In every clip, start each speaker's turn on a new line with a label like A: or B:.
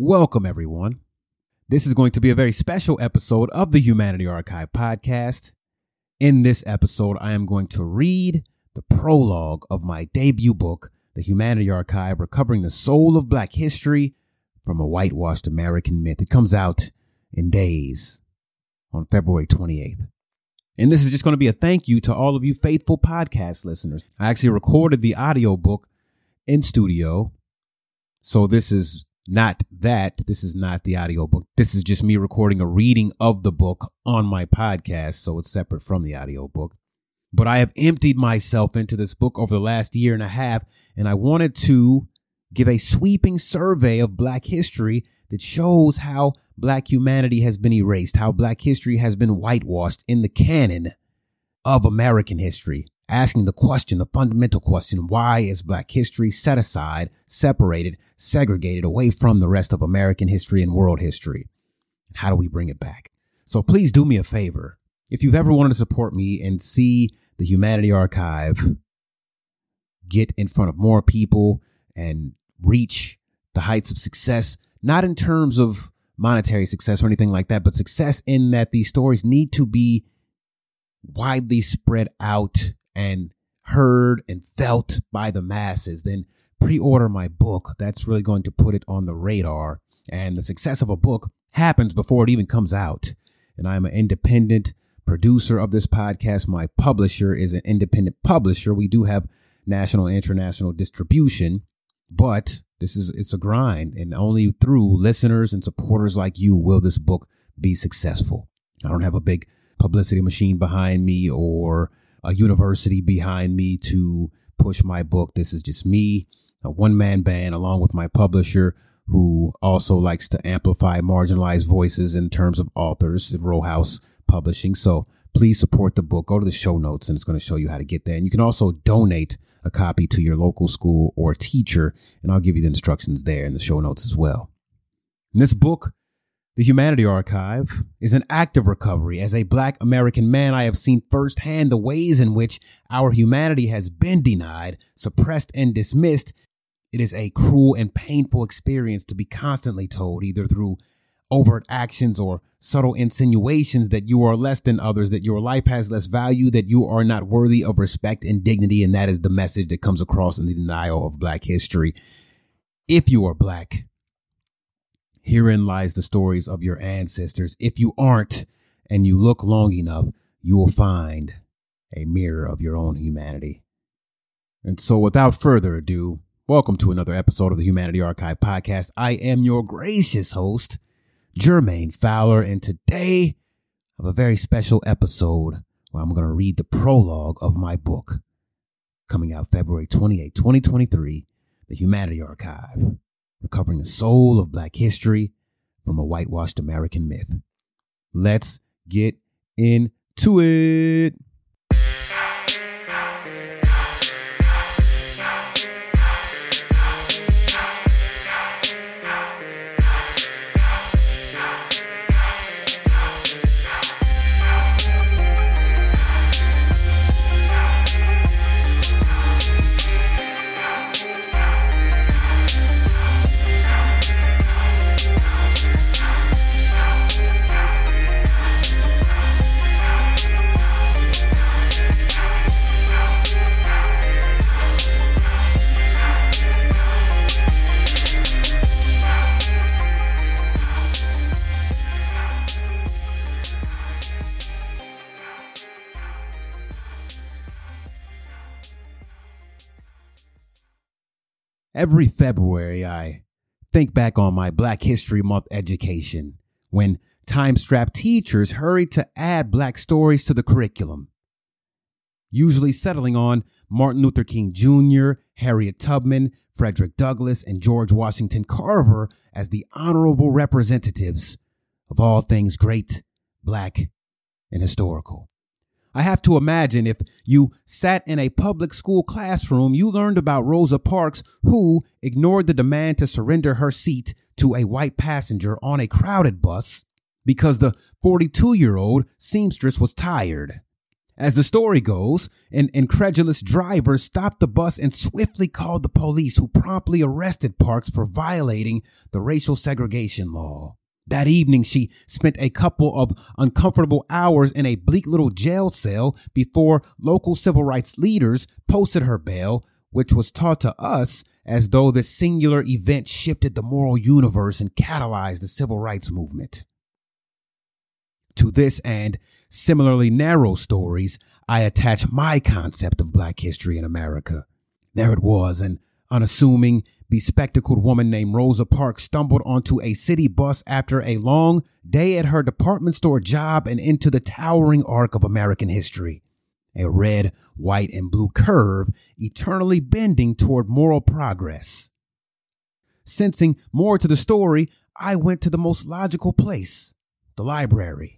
A: Welcome, everyone. This is going to be a very special episode of the Humanity Archive podcast. In this episode, I am going to read the prologue of my debut book, The Humanity Archive Recovering the Soul of Black History from a Whitewashed American Myth. It comes out in days on February 28th. And this is just going to be a thank you to all of you faithful podcast listeners. I actually recorded the audio book in studio. So this is not that. This is not the audio book. This is just me recording a reading of the book on my podcast. So it's separate from the audio book. But I have emptied myself into this book over the last year and a half, and I wanted to give a sweeping survey of Black history that shows how black humanity has been erased, how black history has been whitewashed in the canon of American history. Asking the question, the fundamental question, why is black history set aside, separated, segregated away from the rest of American history and world history? How do we bring it back? So please do me a favor. If you've ever wanted to support me and see the Humanity Archive get in front of more people and reach the heights of success, not in terms of monetary success or anything like that, but success in that these stories need to be widely spread out and heard and felt by the masses, then pre-order my book. That's really going to put it on the radar. And the success of a book happens before it even comes out. And I'm an independent producer of this podcast. My publisher is an independent publisher. We do have national international distribution, but this is it's a grind and only through listeners and supporters like you will this book be successful. I don't have a big publicity machine behind me or a university behind me to push my book. This is just me, a one man band along with my publisher who also likes to amplify marginalized voices in terms of authors at Row House Publishing. So please support the book. Go to the show notes and it's going to show you how to get there. And you can also donate a copy to your local school or teacher, and I'll give you the instructions there in the show notes as well. And this book, The Humanity Archive, is an act of recovery. As a black American man, I have seen firsthand the ways in which our humanity has been denied, suppressed, and dismissed. It is a cruel and painful experience to be constantly told, either through overt actions or subtle insinuations that you are less than others, that your life has less value, that you are not worthy of respect and dignity. And that is the message that comes across in the denial of black history. If you are black, herein lies the stories of your ancestors. If you aren't and you look long enough, you will find a mirror of your own humanity. And so without further ado, welcome to another episode of the Humanity Archive podcast. I am your gracious host, Jermaine Fowler, and today I have a very special episode where I'm going to read the prologue of my book coming out February 28, 2023, The Humanity Archive, recovering the soul of black history from a whitewashed American myth. Let's get into it. Every February, I think back on my Black History Month education when time strapped teachers hurried to add Black stories to the curriculum, usually settling on Martin Luther King Jr., Harriet Tubman, Frederick Douglass, and George Washington Carver as the honorable representatives of all things great, Black, and historical. I have to imagine if you sat in a public school classroom, you learned about Rosa Parks, who ignored the demand to surrender her seat to a white passenger on a crowded bus because the 42 year old seamstress was tired. As the story goes, an incredulous driver stopped the bus and swiftly called the police who promptly arrested Parks for violating the racial segregation law. That evening, she spent a couple of uncomfortable hours in a bleak little jail cell before local civil rights leaders posted her bail, which was taught to us as though this singular event shifted the moral universe and catalyzed the civil rights movement. To this and similarly narrow stories, I attach my concept of black history in America. There it was, an unassuming, bespectacled woman named Rosa Parks stumbled onto a city bus after a long day at her department store job and into the towering arc of American history. A red, white, and blue curve eternally bending toward moral progress. Sensing more to the story, I went to the most logical place, the library.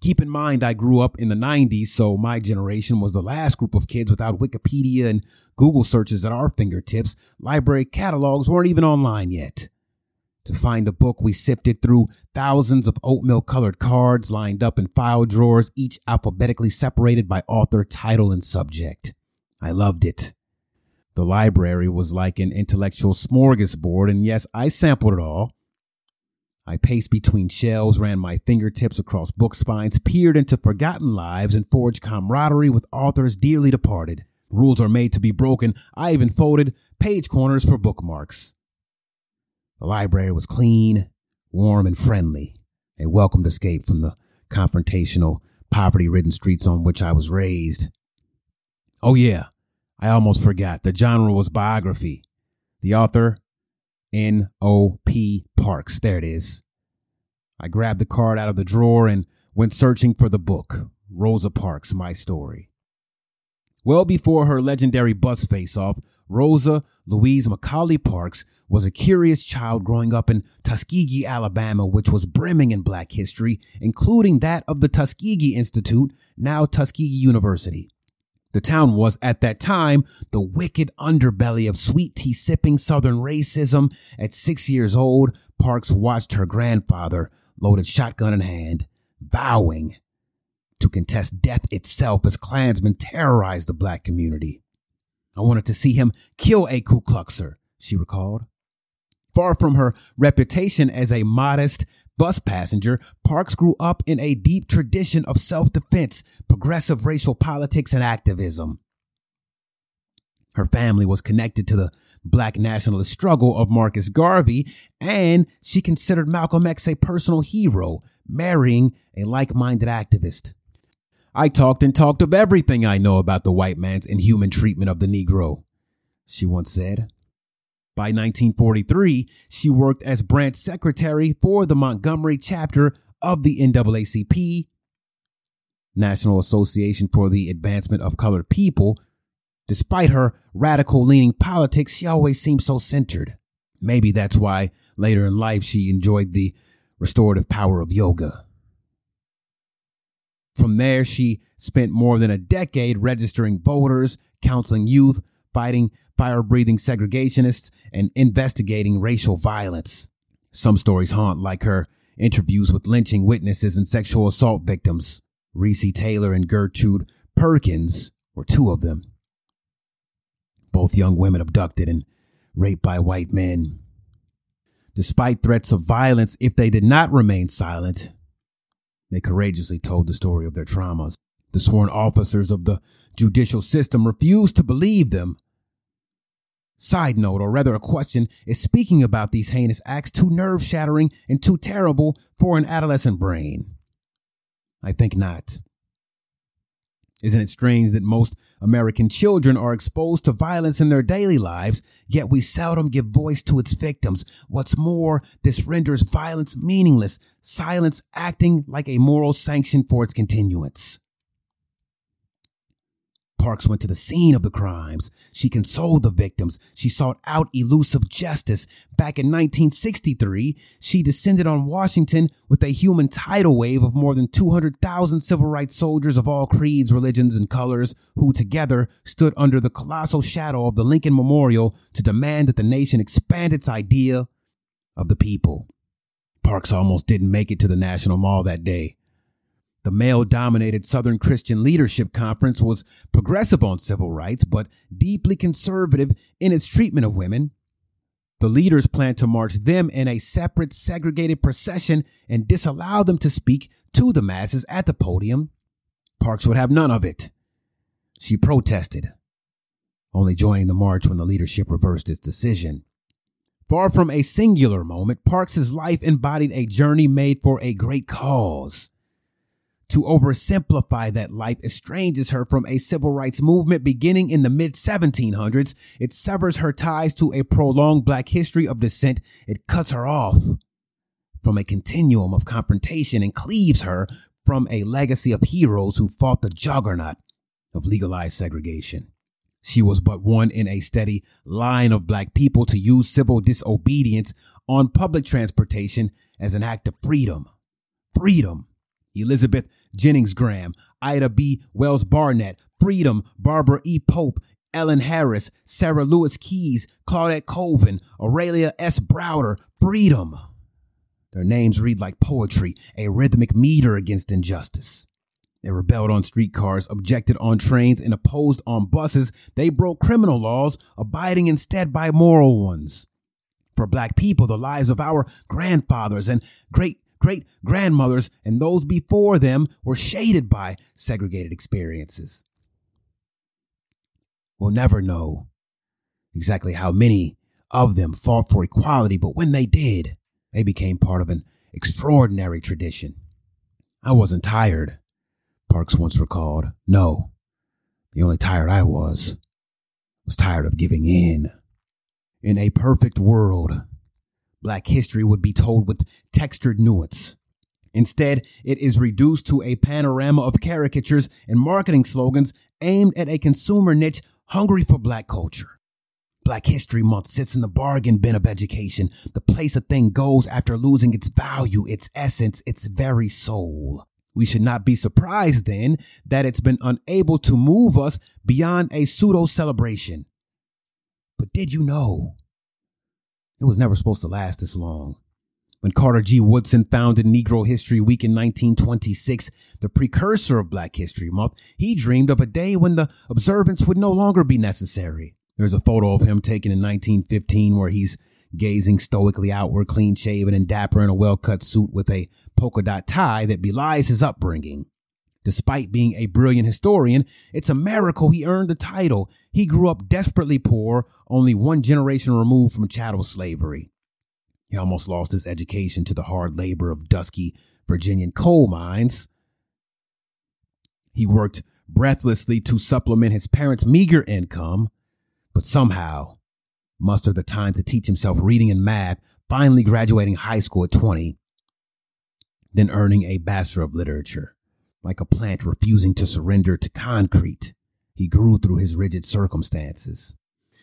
A: Keep in mind, I grew up in the 90s, so my generation was the last group of kids without Wikipedia and Google searches at our fingertips. Library catalogs weren't even online yet. To find a book, we sifted through thousands of oatmeal colored cards lined up in file drawers, each alphabetically separated by author, title, and subject. I loved it. The library was like an intellectual smorgasbord, and yes, I sampled it all. I paced between shelves, ran my fingertips across book spines, peered into forgotten lives, and forged camaraderie with authors dearly departed. Rules are made to be broken. I even folded page corners for bookmarks. The library was clean, warm, and friendly, a welcomed escape from the confrontational, poverty ridden streets on which I was raised. Oh, yeah, I almost forgot. The genre was biography. The author, N.O.P. Parks. There it is. I grabbed the card out of the drawer and went searching for the book, Rosa Parks, My Story. Well before her legendary bus face-off, Rosa Louise McCauley Parks was a curious child growing up in Tuskegee, Alabama, which was brimming in black history, including that of the Tuskegee Institute, now Tuskegee University. The town was at that time the wicked underbelly of sweet tea sipping Southern racism. At six years old, Parks watched her grandfather, loaded shotgun in hand, vowing to contest death itself as Klansmen terrorized the black community. I wanted to see him kill a Ku Kluxer, she recalled. Far from her reputation as a modest bus passenger, Parks grew up in a deep tradition of self-defense, progressive racial politics, and activism. Her family was connected to the black nationalist struggle of Marcus Garvey, and she considered Malcolm X a personal hero, marrying a like-minded activist. I talked and talked of everything I know about the white man's inhuman treatment of the Negro, she once said. By 1943, she worked as branch secretary for the Montgomery chapter of the NAACP, National Association for the Advancement of Colored People. Despite her radical leaning politics, she always seemed so centered. Maybe that's why later in life she enjoyed the restorative power of yoga. From there, she spent more than a decade registering voters, counseling youth, fighting fire breathing segregationists, and investigating racial violence. Some stories haunt, like her interviews with lynching witnesses and sexual assault victims. Recy Taylor and Gertrude Perkins were two of them. Both young women abducted and raped by white men. Despite threats of violence, if they did not remain silent, they courageously told the story of their traumas. The sworn officers of the judicial system refused to believe them. Side note, or rather a question, is speaking about these heinous acts too nerve shattering and too terrible for an adolescent brain? I think not. Isn't it strange that most American children are exposed to violence in their daily lives, yet we seldom give voice to its victims? What's more, this renders violence meaningless, silence acting like a moral sanction for its continuance. Parks went to the scene of the crimes. She consoled the victims. She sought out elusive justice. Back in 1963, she descended on Washington with a human tidal wave of more than 200,000 civil rights soldiers of all creeds, religions, and colors who together stood under the colossal shadow of the Lincoln Memorial to demand that the nation expand its idea of the people. Parks almost didn't make it to the National Mall that day. The male dominated Southern Christian Leadership Conference was progressive on civil rights, but deeply conservative in its treatment of women. The leaders planned to march them in a separate, segregated procession and disallow them to speak to the masses at the podium. Parks would have none of it. She protested, only joining the march when the leadership reversed its decision. Far from a singular moment, Parks's life embodied a journey made for a great cause. To oversimplify that life estranges her from a civil rights movement beginning in the mid 1700s. It severs her ties to a prolonged black history of dissent. It cuts her off from a continuum of confrontation and cleaves her from a legacy of heroes who fought the juggernaut of legalized segregation. She was but one in a steady line of black people to use civil disobedience on public transportation as an act of freedom. Freedom. Elizabeth Jennings Graham, Ida B. Wells Barnett, Freedom, Barbara E. Pope, Ellen Harris, Sarah Lewis Keys, Claudette Colvin, Aurelia S. Browder, Freedom. Their names read like poetry, a rhythmic meter against injustice. They rebelled on streetcars, objected on trains, and opposed on buses. They broke criminal laws, abiding instead by moral ones. For black people, the lives of our grandfathers and great great grandmothers and those before them were shaded by segregated experiences. We'll never know exactly how many of them fought for equality, but when they did, they became part of an extraordinary tradition. I wasn't tired Parks once recalled. No, the only tired I was was tired of giving in. In a perfect world, black history would be told with textured nuance. Instead, it is reduced to a panorama of caricatures and marketing slogans aimed at a consumer niche hungry for black culture. Black History Month sits in the bargain bin of education, the place a thing goes after losing its value, its essence, its very soul. We should not be surprised then that it's been unable to move us beyond a pseudo celebration. But did you know it was never supposed to last this long? When Carter G. Woodson founded Negro History Week in 1926, the precursor of Black History Month, he dreamed of a day when the observance would no longer be necessary. There's a photo of him taken in 1915 where he's gazing stoically outward, clean shaven and dapper in a well cut suit with a polka dot tie that belies his upbringing. Despite being a brilliant historian, it's a miracle he earned the title. He grew up desperately poor, only one generation removed from chattel slavery. He almost lost his education to the hard labor of dusky Virginian coal mines. He worked breathlessly to supplement his parents' meager income, but somehow mustered the time to teach himself reading and math, finally graduating high school at 20, then earning a Bachelor of Literature. Like a plant refusing to surrender to concrete, he grew through his rigid circumstances.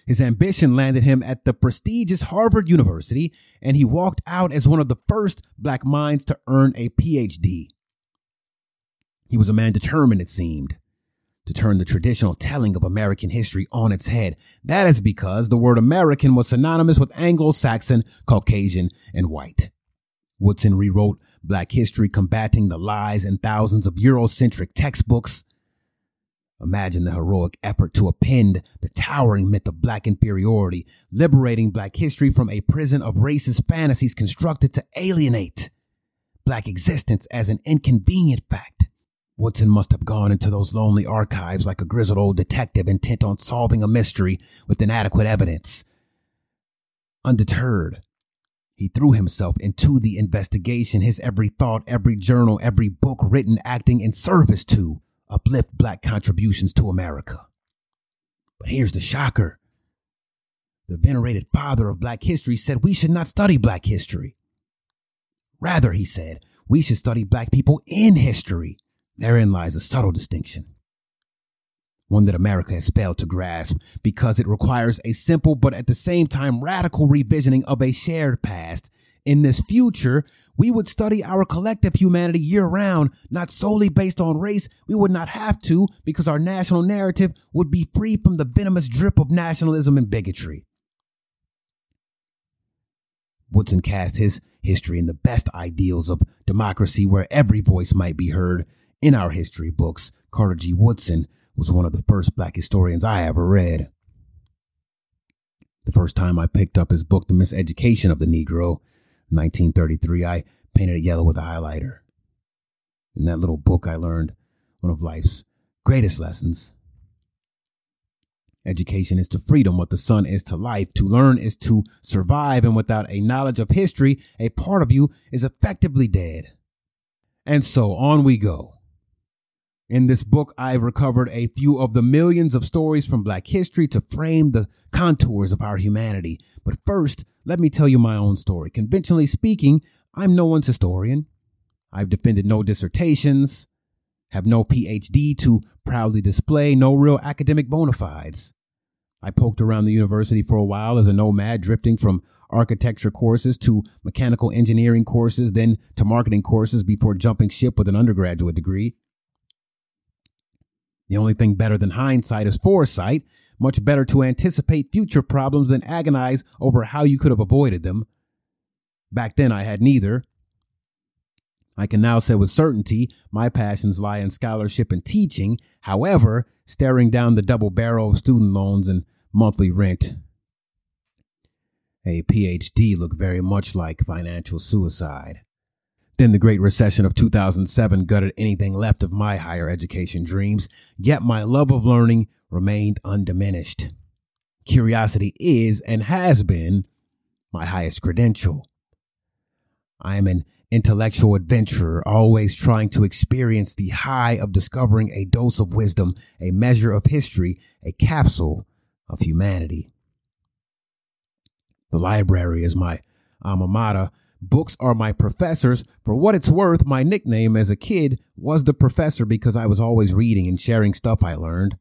A: His ambition landed him at the prestigious Harvard University, and he walked out as one of the first black minds to earn a PhD. He was a man determined, it seemed, to turn the traditional telling of American history on its head. That is because the word American was synonymous with Anglo-Saxon, Caucasian, and white. Woodson rewrote black history, combating the lies in thousands of Eurocentric textbooks. Imagine the heroic effort to append the towering myth of black inferiority, liberating black history from a prison of racist fantasies constructed to alienate black existence as an inconvenient fact. Woodson must have gone into those lonely archives like a grizzled old detective intent on solving a mystery with inadequate evidence. Undeterred, he threw himself into the investigation, his every thought, every journal, every book written acting in service to uplift black contributions to America. But here's the shocker. The venerated father of black history said we should not study black history. Rather, he said, we should study black people in history. Therein lies a subtle distinction. One that America has failed to grasp because it requires a simple but at the same time radical revisioning of a shared past. In this future, we would study our collective humanity year round, not solely based on race. We would not have to because our national narrative would be free from the venomous drip of nationalism and bigotry. Woodson cast his history in the best ideals of democracy where every voice might be heard in our history books, Carter G. Woodson was one of the first black historians I ever read. The first time I picked up his book, The Miseducation of the Negro, 1933, I painted it yellow with a highlighter. In that little book, I learned one of life's greatest lessons. Education is to freedom what the sun is to life. To learn is to survive. And without a knowledge of history, a part of you is effectively dead. And so on we go. In this book, I've recovered a few of the millions of stories from Black history to frame the contours of our humanity. But first, let me tell you my own story. Conventionally speaking, I'm no one's historian. I've defended no dissertations, have no PhD to proudly display, no real academic bona fides. I poked around the university for a while as a nomad, drifting from architecture courses to mechanical engineering courses, then to marketing courses before jumping ship with an undergraduate degree. The only thing better than hindsight is foresight. Much better to anticipate future problems than agonize over how you could have avoided them. Back then, I had neither. I can now say with certainty my passions lie in scholarship and teaching. However, staring down the double barrel of student loans and monthly rent, a PhD looked very much like financial suicide. Then the Great Recession of 2007 gutted anything left of my higher education dreams, yet my love of learning remained undiminished. Curiosity is and has been my highest credential. I am an intellectual adventurer, always trying to experience the high of discovering a dose of wisdom, a measure of history, a capsule of humanity. The library is my alma mater, Books are my professors. For what it's worth, my nickname as a kid was the professor because I was always reading and sharing stuff I learned.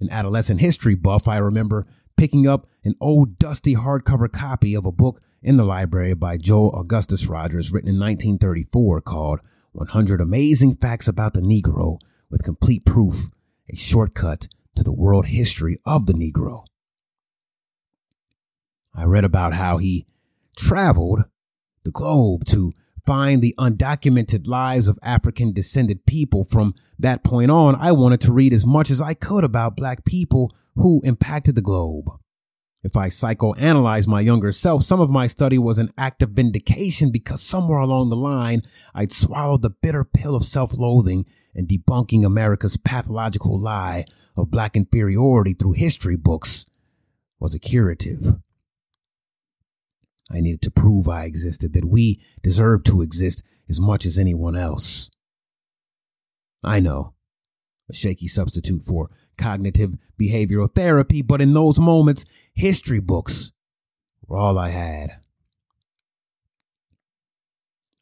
A: An adolescent history buff, I remember picking up an old dusty hardcover copy of a book in the library by Joel Augustus Rogers written in 1934 called 100 Amazing Facts About the Negro with Complete Proof, a shortcut to the world history of the Negro. I read about how he traveled the globe to find the undocumented lives of African descended people. From that point on, I wanted to read as much as I could about black people who impacted the globe. If I psychoanalyze my younger self, some of my study was an act of vindication because somewhere along the line, I'd swallowed the bitter pill of self-loathing and debunking America's pathological lie of black inferiority through history books was a curative. I needed to prove I existed, that we deserved to exist as much as anyone else. I know, a shaky substitute for cognitive behavioral therapy, but in those moments, history books were all I had.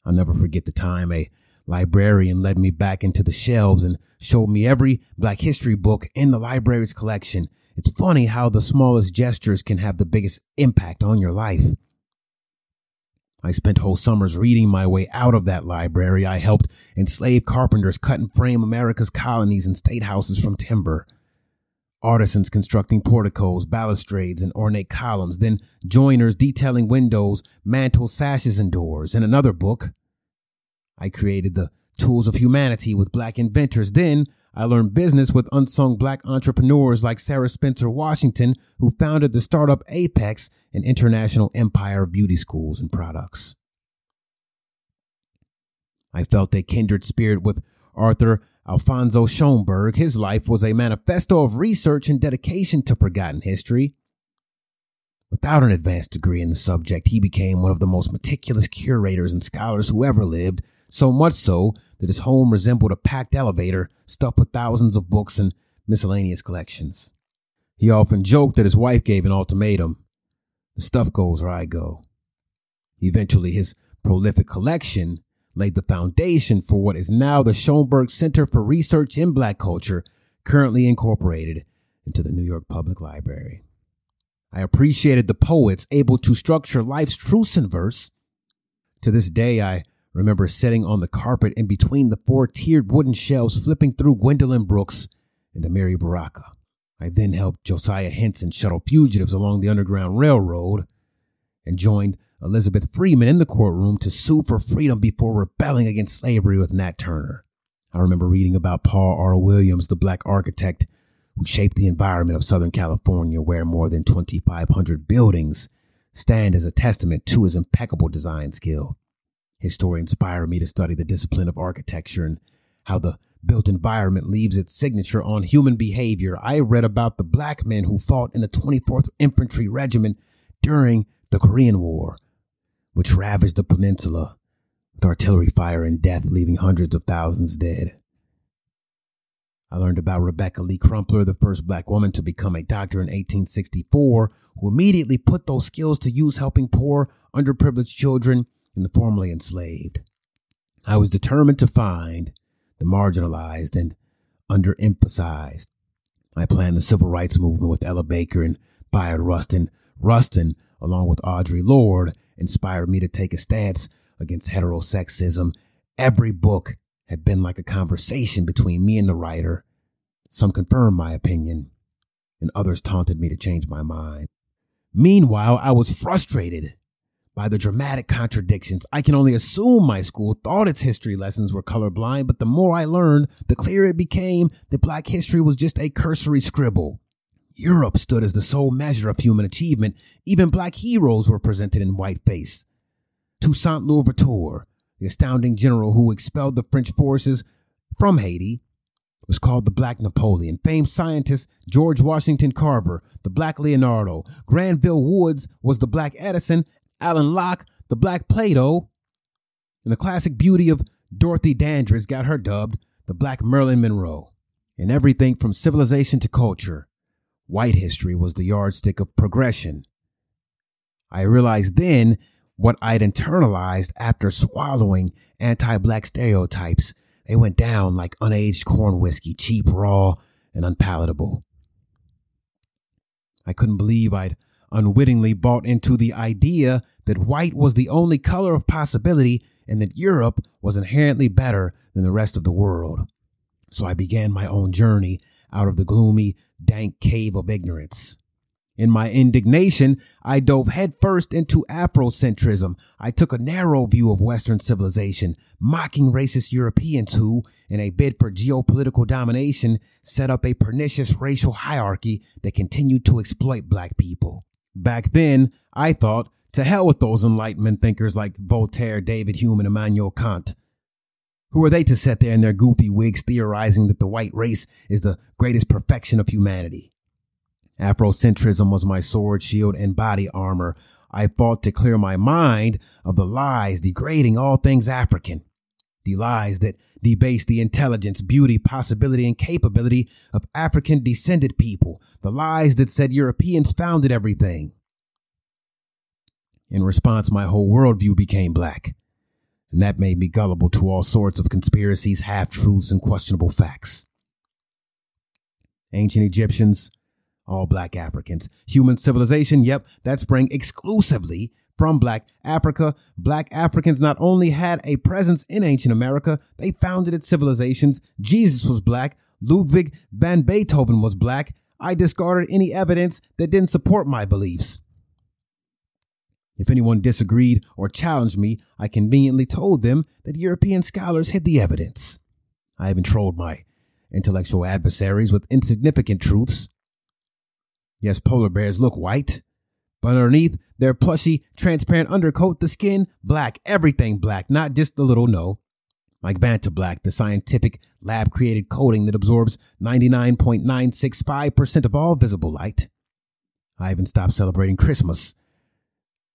A: I'll never forget the time a librarian led me back into the shelves and showed me every black history book in the library's collection. It's funny how the smallest gestures can have the biggest impact on your life. I spent whole summers reading my way out of that library. I helped enslaved carpenters cut and frame America's colonies and state houses from timber. Artisans constructing porticos, balustrades, and ornate columns, then joiners detailing windows, mantels, sashes, and doors. In another book, I created the tools of humanity with black inventors. Then I learned business with unsung black entrepreneurs like Sarah Spencer Washington, who founded the startup Apex, an international empire of beauty schools and products. I felt a kindred spirit with Arthur Alfonso Schomburg. His life was a manifesto of research and dedication to forgotten history. Without an advanced degree in the subject, he became one of the most meticulous curators and scholars who ever lived, so much so that his home resembled a packed elevator stuffed with thousands of books and miscellaneous collections. He often joked that his wife gave an ultimatum. The stuff goes or I go. Eventually, his prolific collection laid the foundation for what is now the Schomburg Center for Research in Black Culture, currently incorporated into the New York Public Library. I appreciated the poets able to structure life's truths in verse. To this day, I remember sitting on the carpet in between the four tiered wooden shelves, flipping through Gwendolyn Brooks and Amiri Baraka. I then helped Josiah Henson shuttle fugitives along the Underground Railroad and joined Elizabeth Freeman in the courtroom to sue for freedom before rebelling against slavery with Nat Turner. I remember reading about Paul R. Williams, the black architect who shaped the environment of Southern California, where more than 2,500 buildings stand as a testament to his impeccable design skill. His story inspired me to study the discipline of architecture and how the built environment leaves its signature on human behavior. I read about the black men who fought in the 24th Infantry Regiment during the Korean War, which ravaged the peninsula with artillery fire and death, leaving hundreds of thousands dead. I learned about Rebecca Lee Crumpler, the first black woman to become a doctor in 1864, who immediately put those skills to use helping poor, underprivileged children and the formerly enslaved. I was determined to find the marginalized and underemphasized. I planned the civil rights movement with Ella Baker and Bayard Rustin. Rustin, along with Audre Lorde, inspired me to take a stance against heterosexism. Every book had been like a conversation between me and the writer. Some confirmed my opinion, and others taunted me to change my mind. Meanwhile, I was frustrated by the dramatic contradictions. I can only assume my school thought its history lessons were colorblind, but the more I learned, the clearer it became that black history was just a cursory scribble. Europe stood as the sole measure of human achievement. Even black heroes were presented in whiteface. Toussaint Louverture, the astounding general who expelled the French forces from Haiti, was called the Black Napoleon. Famed scientist George Washington Carver, the Black Leonardo. Granville Woods was the Black Edison. Alain Locke, the Black Plato. And the classic beauty of Dorothy Dandridge got her dubbed the Black Marilyn Monroe. In everything from civilization to culture, white history was the yardstick of progression. I realized then what I'd internalized after swallowing anti-black stereotypes. They went down like unaged corn whiskey, cheap, raw, and unpalatable. I couldn't believe I'd unwittingly bought into the idea that white was the only color of possibility and that Europe was inherently better than the rest of the world. So I began my own journey out of the gloomy, dank cave of ignorance. In my indignation, I dove headfirst into Afrocentrism. I took a narrow view of Western civilization, mocking racist Europeans who, in a bid for geopolitical domination, set up a pernicious racial hierarchy that continued to exploit black people. Back then, I thought, to hell with those Enlightenment thinkers like Voltaire, David Hume, and Immanuel Kant. Who are they to sit there in their goofy wigs theorizing that the white race is the greatest perfection of humanity? Afrocentrism was my sword, shield, and body armor. I fought to clear my mind of the lies degrading all things African. The lies that debase the intelligence, beauty, possibility, and capability of African descended people. The lies that said Europeans founded everything. In response, my whole worldview became black. And that made me gullible to all sorts of conspiracies, half truths, and questionable facts. Ancient Egyptians, all black Africans. Human civilization, yep, that sprang exclusively from black Africa. Black Africans not only had a presence in ancient America, they founded its civilizations. Jesus was black. Ludwig van Beethoven was black. I discarded any evidence that didn't support my beliefs. If anyone disagreed or challenged me, I conveniently told them that European scholars hid the evidence. I even trolled my intellectual adversaries with insignificant truths Yes, polar bears look white, but underneath their plushy, transparent undercoat, the skin black, everything black, not just the little no. Like Vanta Black, the scientific lab created coating that absorbs 99.965% of all visible light. I even stopped celebrating Christmas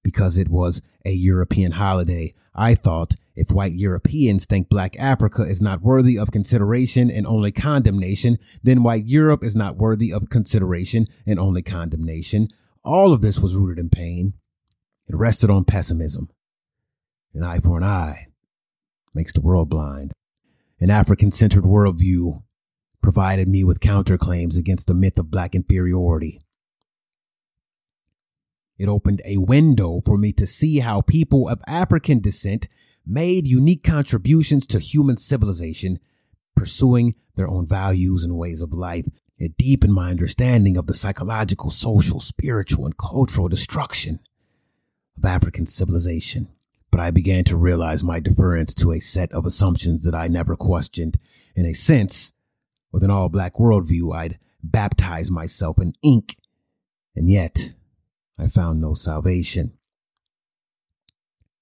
A: because it was a European holiday. I thought if white Europeans think black Africa is not worthy of consideration and only condemnation, then white Europe is not worthy of consideration and only condemnation. All of this was rooted in pain. It rested on pessimism. An eye for an eye makes the world blind. An African centered worldview provided me with counterclaims against the myth of black inferiority. It opened a window for me to see how people of African descent made unique contributions to human civilization, pursuing their own values and ways of life. It deepened my understanding of the psychological, social, spiritual, and cultural destruction of African civilization. But I began to realize my deference to a set of assumptions that I never questioned In a sense, with an all black worldview, I'd baptize myself in ink, and yet I found no salvation.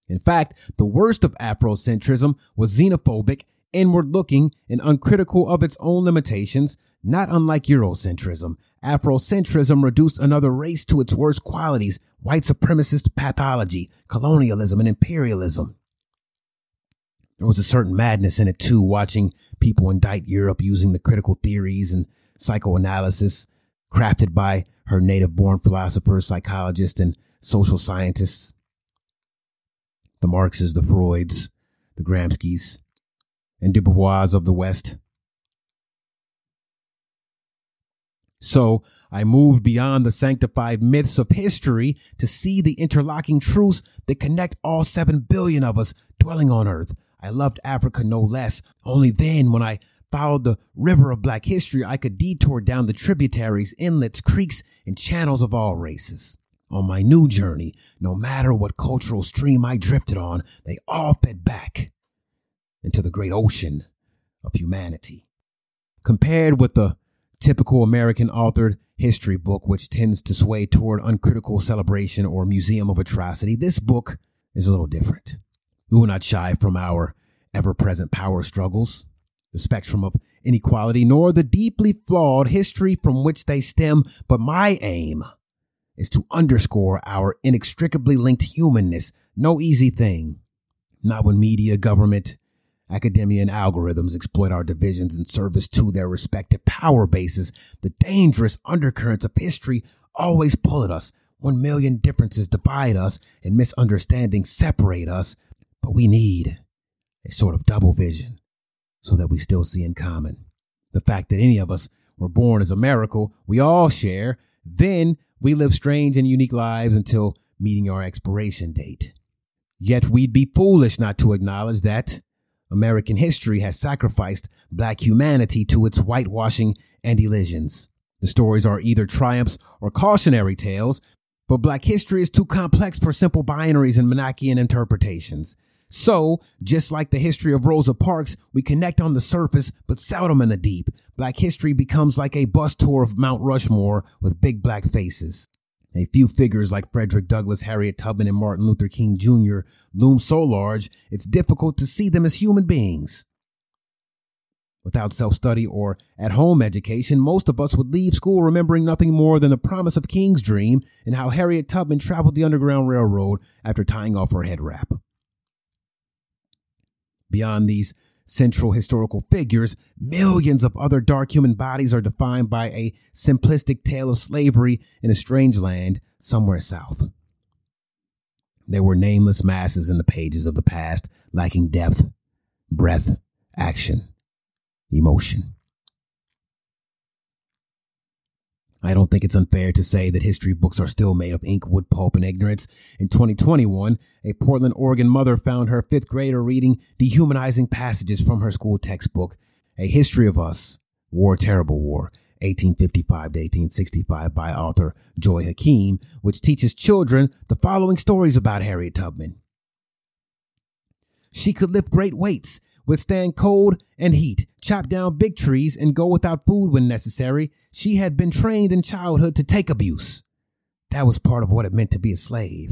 A: In fact, the worst of Afrocentrism was xenophobic, inward looking, and uncritical of its own limitations, not unlike Eurocentrism. Afrocentrism reduced another race to its worst qualities white supremacist pathology, colonialism, and imperialism. There was a certain madness in it too, watching people indict Europe using the critical theories and psychoanalysis crafted by her native born philosophers, psychologists, and social scientists. The Marxes, the Freuds, the Gramsci's, and Beauvoirs of the West. So I moved beyond the sanctified myths of history to see the interlocking truths that connect all seven billion of us dwelling on earth. I loved Africa no less. Only then, when I followed the river of black history, I could detour down the tributaries, inlets, creeks, and channels of all races. On my new journey, no matter what cultural stream I drifted on, they all fed back into the great ocean of humanity. Compared with the typical American authored history book, which tends to sway toward uncritical celebration or museum of atrocity, this book is a little different. We will not shy from our ever present power struggles, the spectrum of inequality, nor the deeply flawed history from which they stem. But my aim is to underscore our inextricably linked humanness. No easy thing. Not when media, government, Academia and algorithms exploit our divisions in service to their respective power bases. The dangerous undercurrents of history always pull at us. One million differences divide us and misunderstandings separate us, but we need a sort of double vision so that we still see in common. The fact that any of us were born is a miracle we all share. Then we live strange and unique lives until meeting our expiration date. Yet we'd be foolish not to acknowledge that American history has sacrificed black humanity to its whitewashing and elisions. The stories are either triumphs or cautionary tales, but black history is too complex for simple binaries and Manichaean interpretations. So, just like the history of Rosa Parks, we connect on the surface, but seldom in the deep. Black history becomes like a bus tour of Mount Rushmore with big black faces. A few figures like Frederick Douglass, Harriet Tubman, and Martin Luther King Jr. loom so large, it's difficult to see them as human beings. Without self study or at home education, most of us would leave school remembering nothing more than the promise of King's dream and how Harriet Tubman traveled the Underground Railroad after tying off her head wrap. Beyond these central historical figures, millions of other dark human bodies are defined by a simplistic tale of slavery in a strange land somewhere south. There were nameless masses in the pages of the past, lacking depth, breadth, action, emotion. I don't think it's unfair to say that history books are still made of ink, wood pulp, and ignorance. In 2021, a Portland, Oregon mother found her fifth grader reading dehumanizing passages from her school textbook, A History of Us, War, Terrible War, 1855 to 1865 by author Joy Hakim, which teaches children the following stories about Harriet Tubman. She could lift great weights withstand cold and heat, chop down big trees, and go without food when necessary. She had been trained in childhood to take abuse. That was part of what it meant to be a slave.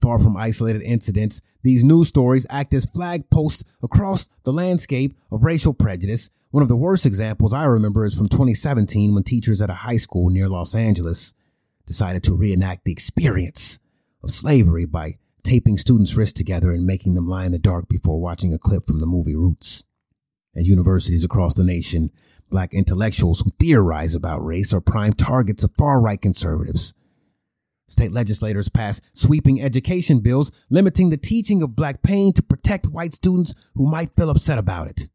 A: Far from isolated incidents, these news stories act as flag posts across the landscape of racial prejudice. One of the worst examples I remember is from 2017 when teachers at a high school near Los Angeles decided to reenact the experience of slavery by taping students' wrists together and making them lie in the dark before watching a clip from the movie Roots. At universities across the nation, black intellectuals who theorize about race are prime targets of far right conservatives. State legislators pass sweeping education bills limiting the teaching of black pain to protect white students who might feel upset about it.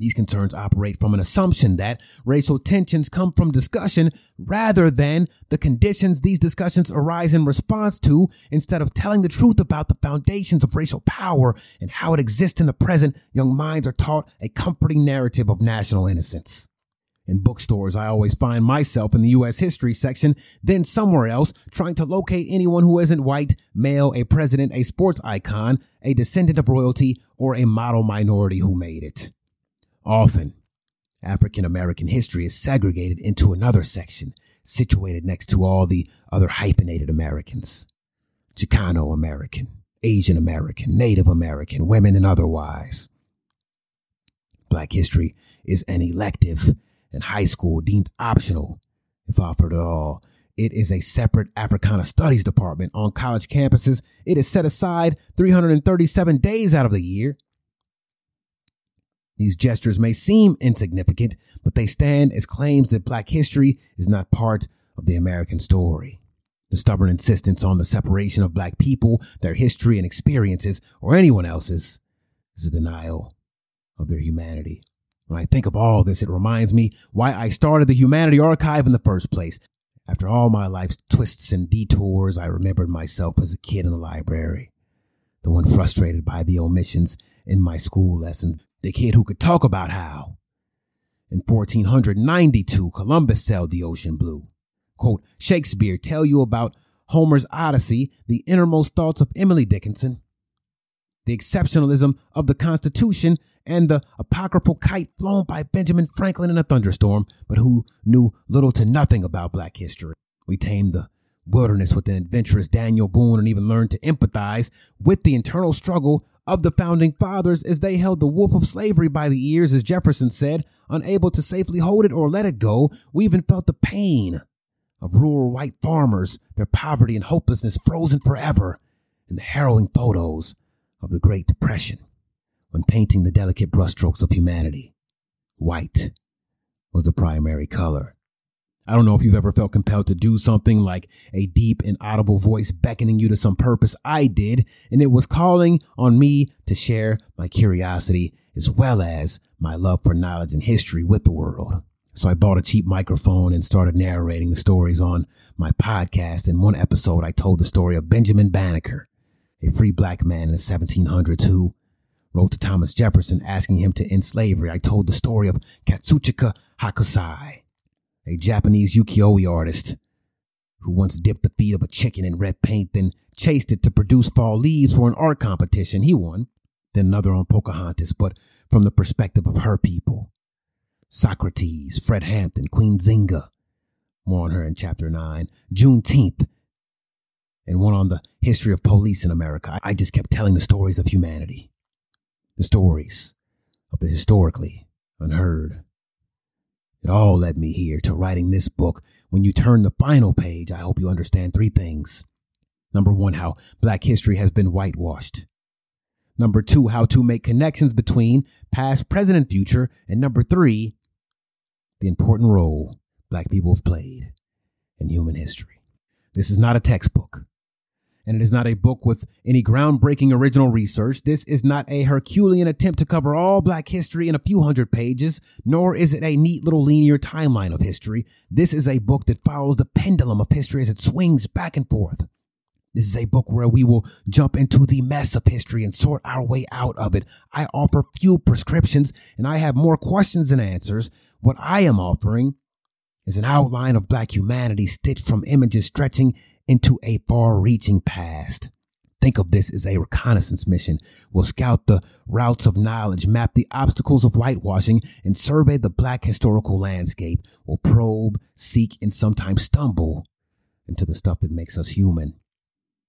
A: These concerns operate from an assumption that racial tensions come from discussion rather than the conditions these discussions arise in response to instead of telling the truth about the foundations of racial power and how it exists in the present. Young minds are taught a comforting narrative of national innocence. In bookstores, I always find myself in the U.S. history section, then somewhere else, trying to locate anyone who isn't white, male, a president, a sports icon, a descendant of royalty, or a model minority who made it. Often, African American history is segregated into another section situated next to all the other hyphenated Americans. Chicano American, Asian American, Native American, women and otherwise. Black history is an elective in high school deemed optional if offered at all. It is a separate Africana Studies department on college campuses. It is set aside 337 days out of the year. These gestures may seem insignificant, but they stand as claims that black history is not part of the American story. The stubborn insistence on the separation of black people, their history and experiences, or anyone else's, is a denial of their humanity. When I think of all this, it reminds me why I started the Humanity Archive in the first place. After all my life's twists and detours, I remembered myself as a kid in the library, the one frustrated by the omissions in my school lessons, the kid who could talk about how. In 1492, Columbus sailed the ocean blue. Quote, Shakespeare tell you about Homer's Odyssey, the innermost thoughts of Emily Dickinson, the exceptionalism of the Constitution, and the apocryphal kite flown by Benjamin Franklin in a thunderstorm, but who knew little to nothing about black history. We tamed the wilderness with an adventurous Daniel Boone and even learned to empathize with the internal struggle of the founding fathers as they held the wolf of slavery by the ears, as Jefferson said, unable to safely hold it or let it go. We even felt the pain of rural white farmers, their poverty and hopelessness frozen forever in the harrowing photos of the Great Depression when painting the delicate brushstrokes of humanity. White was the primary color. I don't know if you've ever felt compelled to do something like a deep and audible voice beckoning you to some purpose. I did, and it was calling on me to share my curiosity as well as my love for knowledge and history with the world. So I bought a cheap microphone and started narrating the stories on my podcast. In one episode, I told the story of Benjamin Banneker, a free black man in the 1700s who wrote to Thomas Jefferson asking him to end slavery. I told the story of Katsushika Hokusai, a Japanese ukiyo-e artist who once dipped the feet of a chicken in red paint, then chased it to produce fall leaves for an art competition. He won. Then another on Pocahontas, but from the perspective of her people. Socrates, Fred Hampton, Queen Nzinga. More on her in chapter nine. Juneteenth, and one on the history of police in America. I just kept telling the stories of humanity the stories of the historically unheard. It all led me here to writing this book. When you turn the final page, I hope you understand three things. Number one, how black history has been whitewashed. Number two, how to make connections between past, present, and future. And number three, the important role black people have played in human history. This is not a textbook and it is not a book with any groundbreaking original research. This is not a Herculean attempt to cover all black history in a few hundred pages, nor is it a neat little linear timeline of history. This is a book that follows the pendulum of history as it swings back and forth. This is a book where we will jump into the mess of history and sort our way out of it. I offer few prescriptions and I have more questions than answers. What I am offering is an outline of black humanity stitched from images stretching into a far reaching past. Think of this as a reconnaissance mission. We'll scout the routes of knowledge, map the obstacles of whitewashing, and survey the black historical landscape. We'll probe, seek, and sometimes stumble into the stuff that makes us human.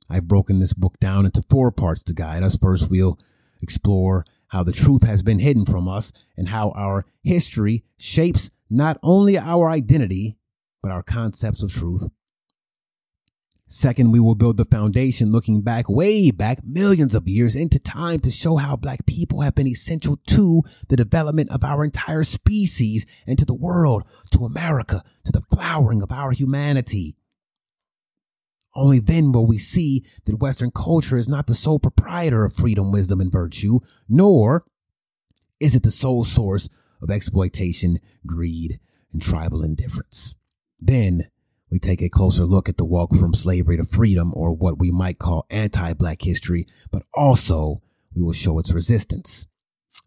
A: I've broken this book down into four parts to guide us. First, we'll explore how the truth has been hidden from us and how our history shapes not only our identity, but our concepts of truth. Second, we will build the foundation looking back, way back, millions of years into time to show how black people have been essential to the development of our entire species and to the world, to America, to the flowering of our humanity. Only then will we see that Western culture is not the sole proprietor of freedom, wisdom, and virtue, nor is it the sole source of exploitation, greed, and tribal indifference. Then we take a closer look at the walk from slavery to freedom or what we might call anti-black history, but also we will show its resistance.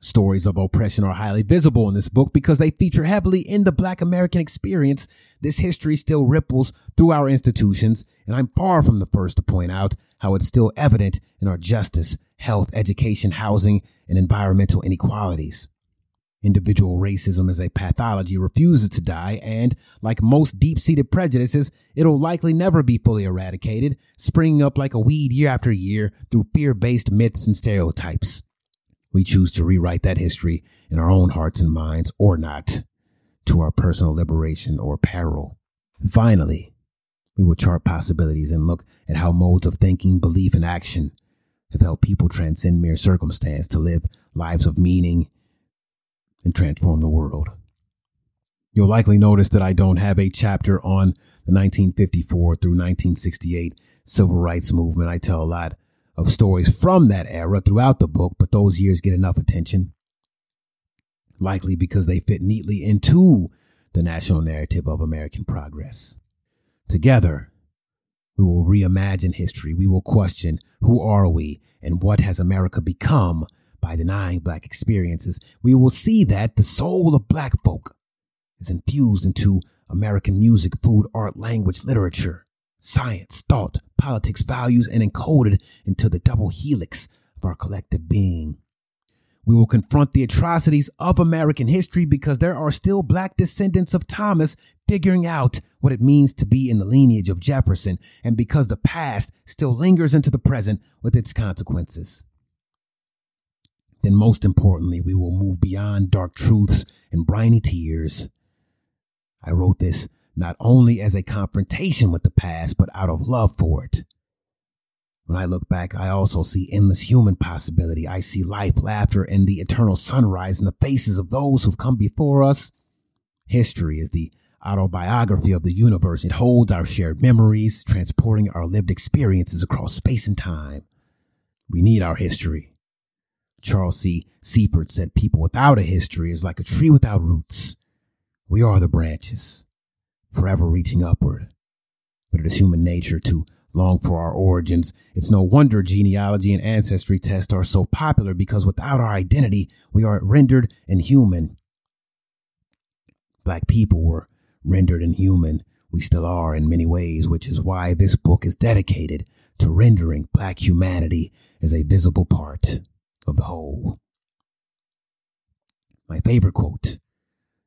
A: Stories of oppression are highly visible in this book because they feature heavily in the black American experience. This history still ripples through our institutions, and I'm far from the first to point out how it's still evident in our justice, health, education, housing, and environmental inequalities. Individual racism is a pathology refuses to die, and like most deep seated prejudices, it'll likely never be fully eradicated, springing up like a weed year after year through fear based myths and stereotypes. We choose to rewrite that history in our own hearts and minds or not, to our personal liberation or peril. Finally, we will chart possibilities and look at how modes of thinking, belief, and action have helped people transcend mere circumstance to live lives of meaning and transform the world. You'll likely notice that I don't have a chapter on the 1954 through 1968 civil rights movement. I tell a lot of stories from that era throughout the book, but those years get enough attention. Likely because they fit neatly into the national narrative of American progress. Together, we will reimagine history. We will question who are we and what has America become by denying black experiences, we will see that the soul of black folk is infused into American music, food, art, language, literature, science, thought, politics, values, and encoded into the double helix of our collective being. We will confront the atrocities of American history because there are still black descendants of Thomas figuring out what it means to be in the lineage of Jefferson and because the past still lingers into the present with its consequences then most importantly, we will move beyond dark truths and briny tears. I wrote this not only as a confrontation with the past, but out of love for it. When I look back, I also see endless human possibility. I see life, laughter, and the eternal sunrise in the faces of those who've come before us. History is the autobiography of the universe. It holds our shared memories, transporting our lived experiences across space and time. We need our history. Charles C. Seifert said people without a history is like a tree without roots. We are the branches, forever reaching upward. But it is human nature to long for our origins. It's no wonder genealogy and ancestry tests are so popular because without our identity, we are rendered inhuman. Black people were rendered inhuman. We still are in many ways, which is why this book is dedicated to rendering black humanity as a visible part of the whole. My favorite quote.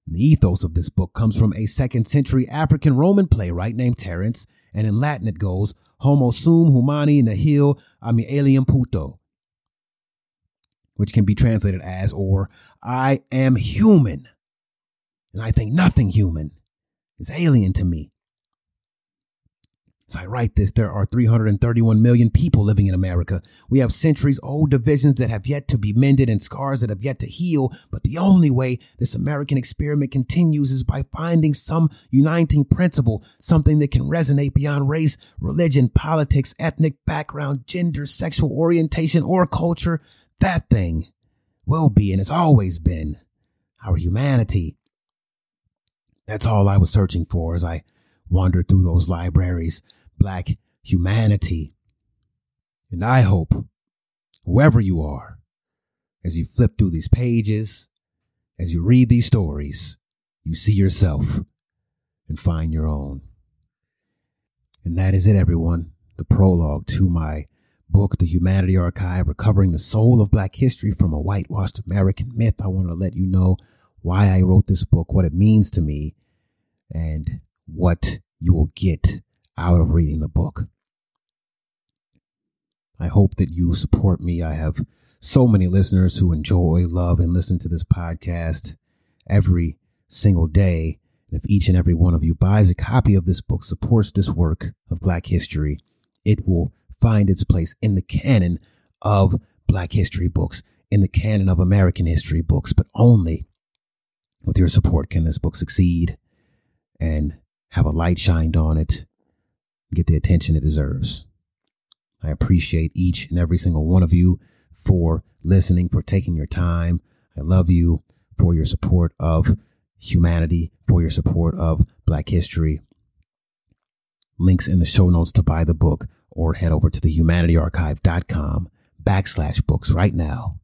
A: The ethos of this book comes from a second century African Roman playwright named Terence, and in Latin it goes, Homo sum humani nihil alium puto, which can be translated as, or I am human, and I think nothing human is alien to me. As I write this, there are 331 million people living in America. We have centuries old divisions that have yet to be mended and scars that have yet to heal. But the only way this American experiment continues is by finding some uniting principle, something that can resonate beyond race, religion, politics, ethnic background, gender, sexual orientation, or culture. That thing will be and has always been our humanity. That's all I was searching for as I wandered through those libraries, black humanity. And I hope, whoever you are, as you flip through these pages, as you read these stories, you see yourself and find your own. And that is it, everyone. The prologue to my book, The Humanity Archive, Recovering the Soul of Black History from a Whitewashed American Myth. I want to let you know why I wrote this book, what it means to me, and what you will get out of reading the book. I hope that you support me. I have so many listeners who enjoy, love, and listen to this podcast every single day. And if each and every one of you buys a copy of this book, supports this work of Black history, it will find its place in the canon of Black history books, in the canon of American history books, but only with your support can this book succeed and have a light shined on it, get the attention it deserves. I appreciate each and every single one of you for listening, for taking your time. I love you for your support of humanity, for your support of Black history. Links in the show notes to buy the book or head over to the humanityarchive.com backslash books right now.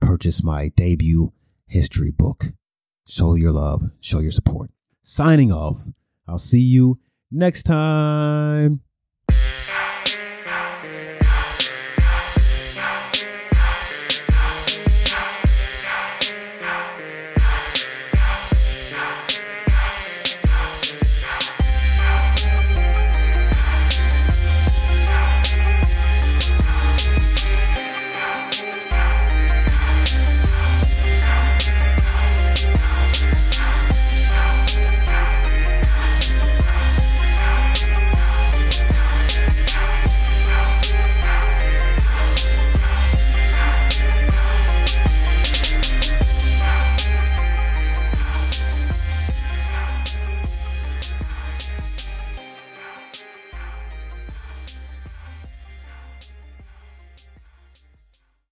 A: Purchase my debut history book. Show your love, show your support signing off. I'll see you next time.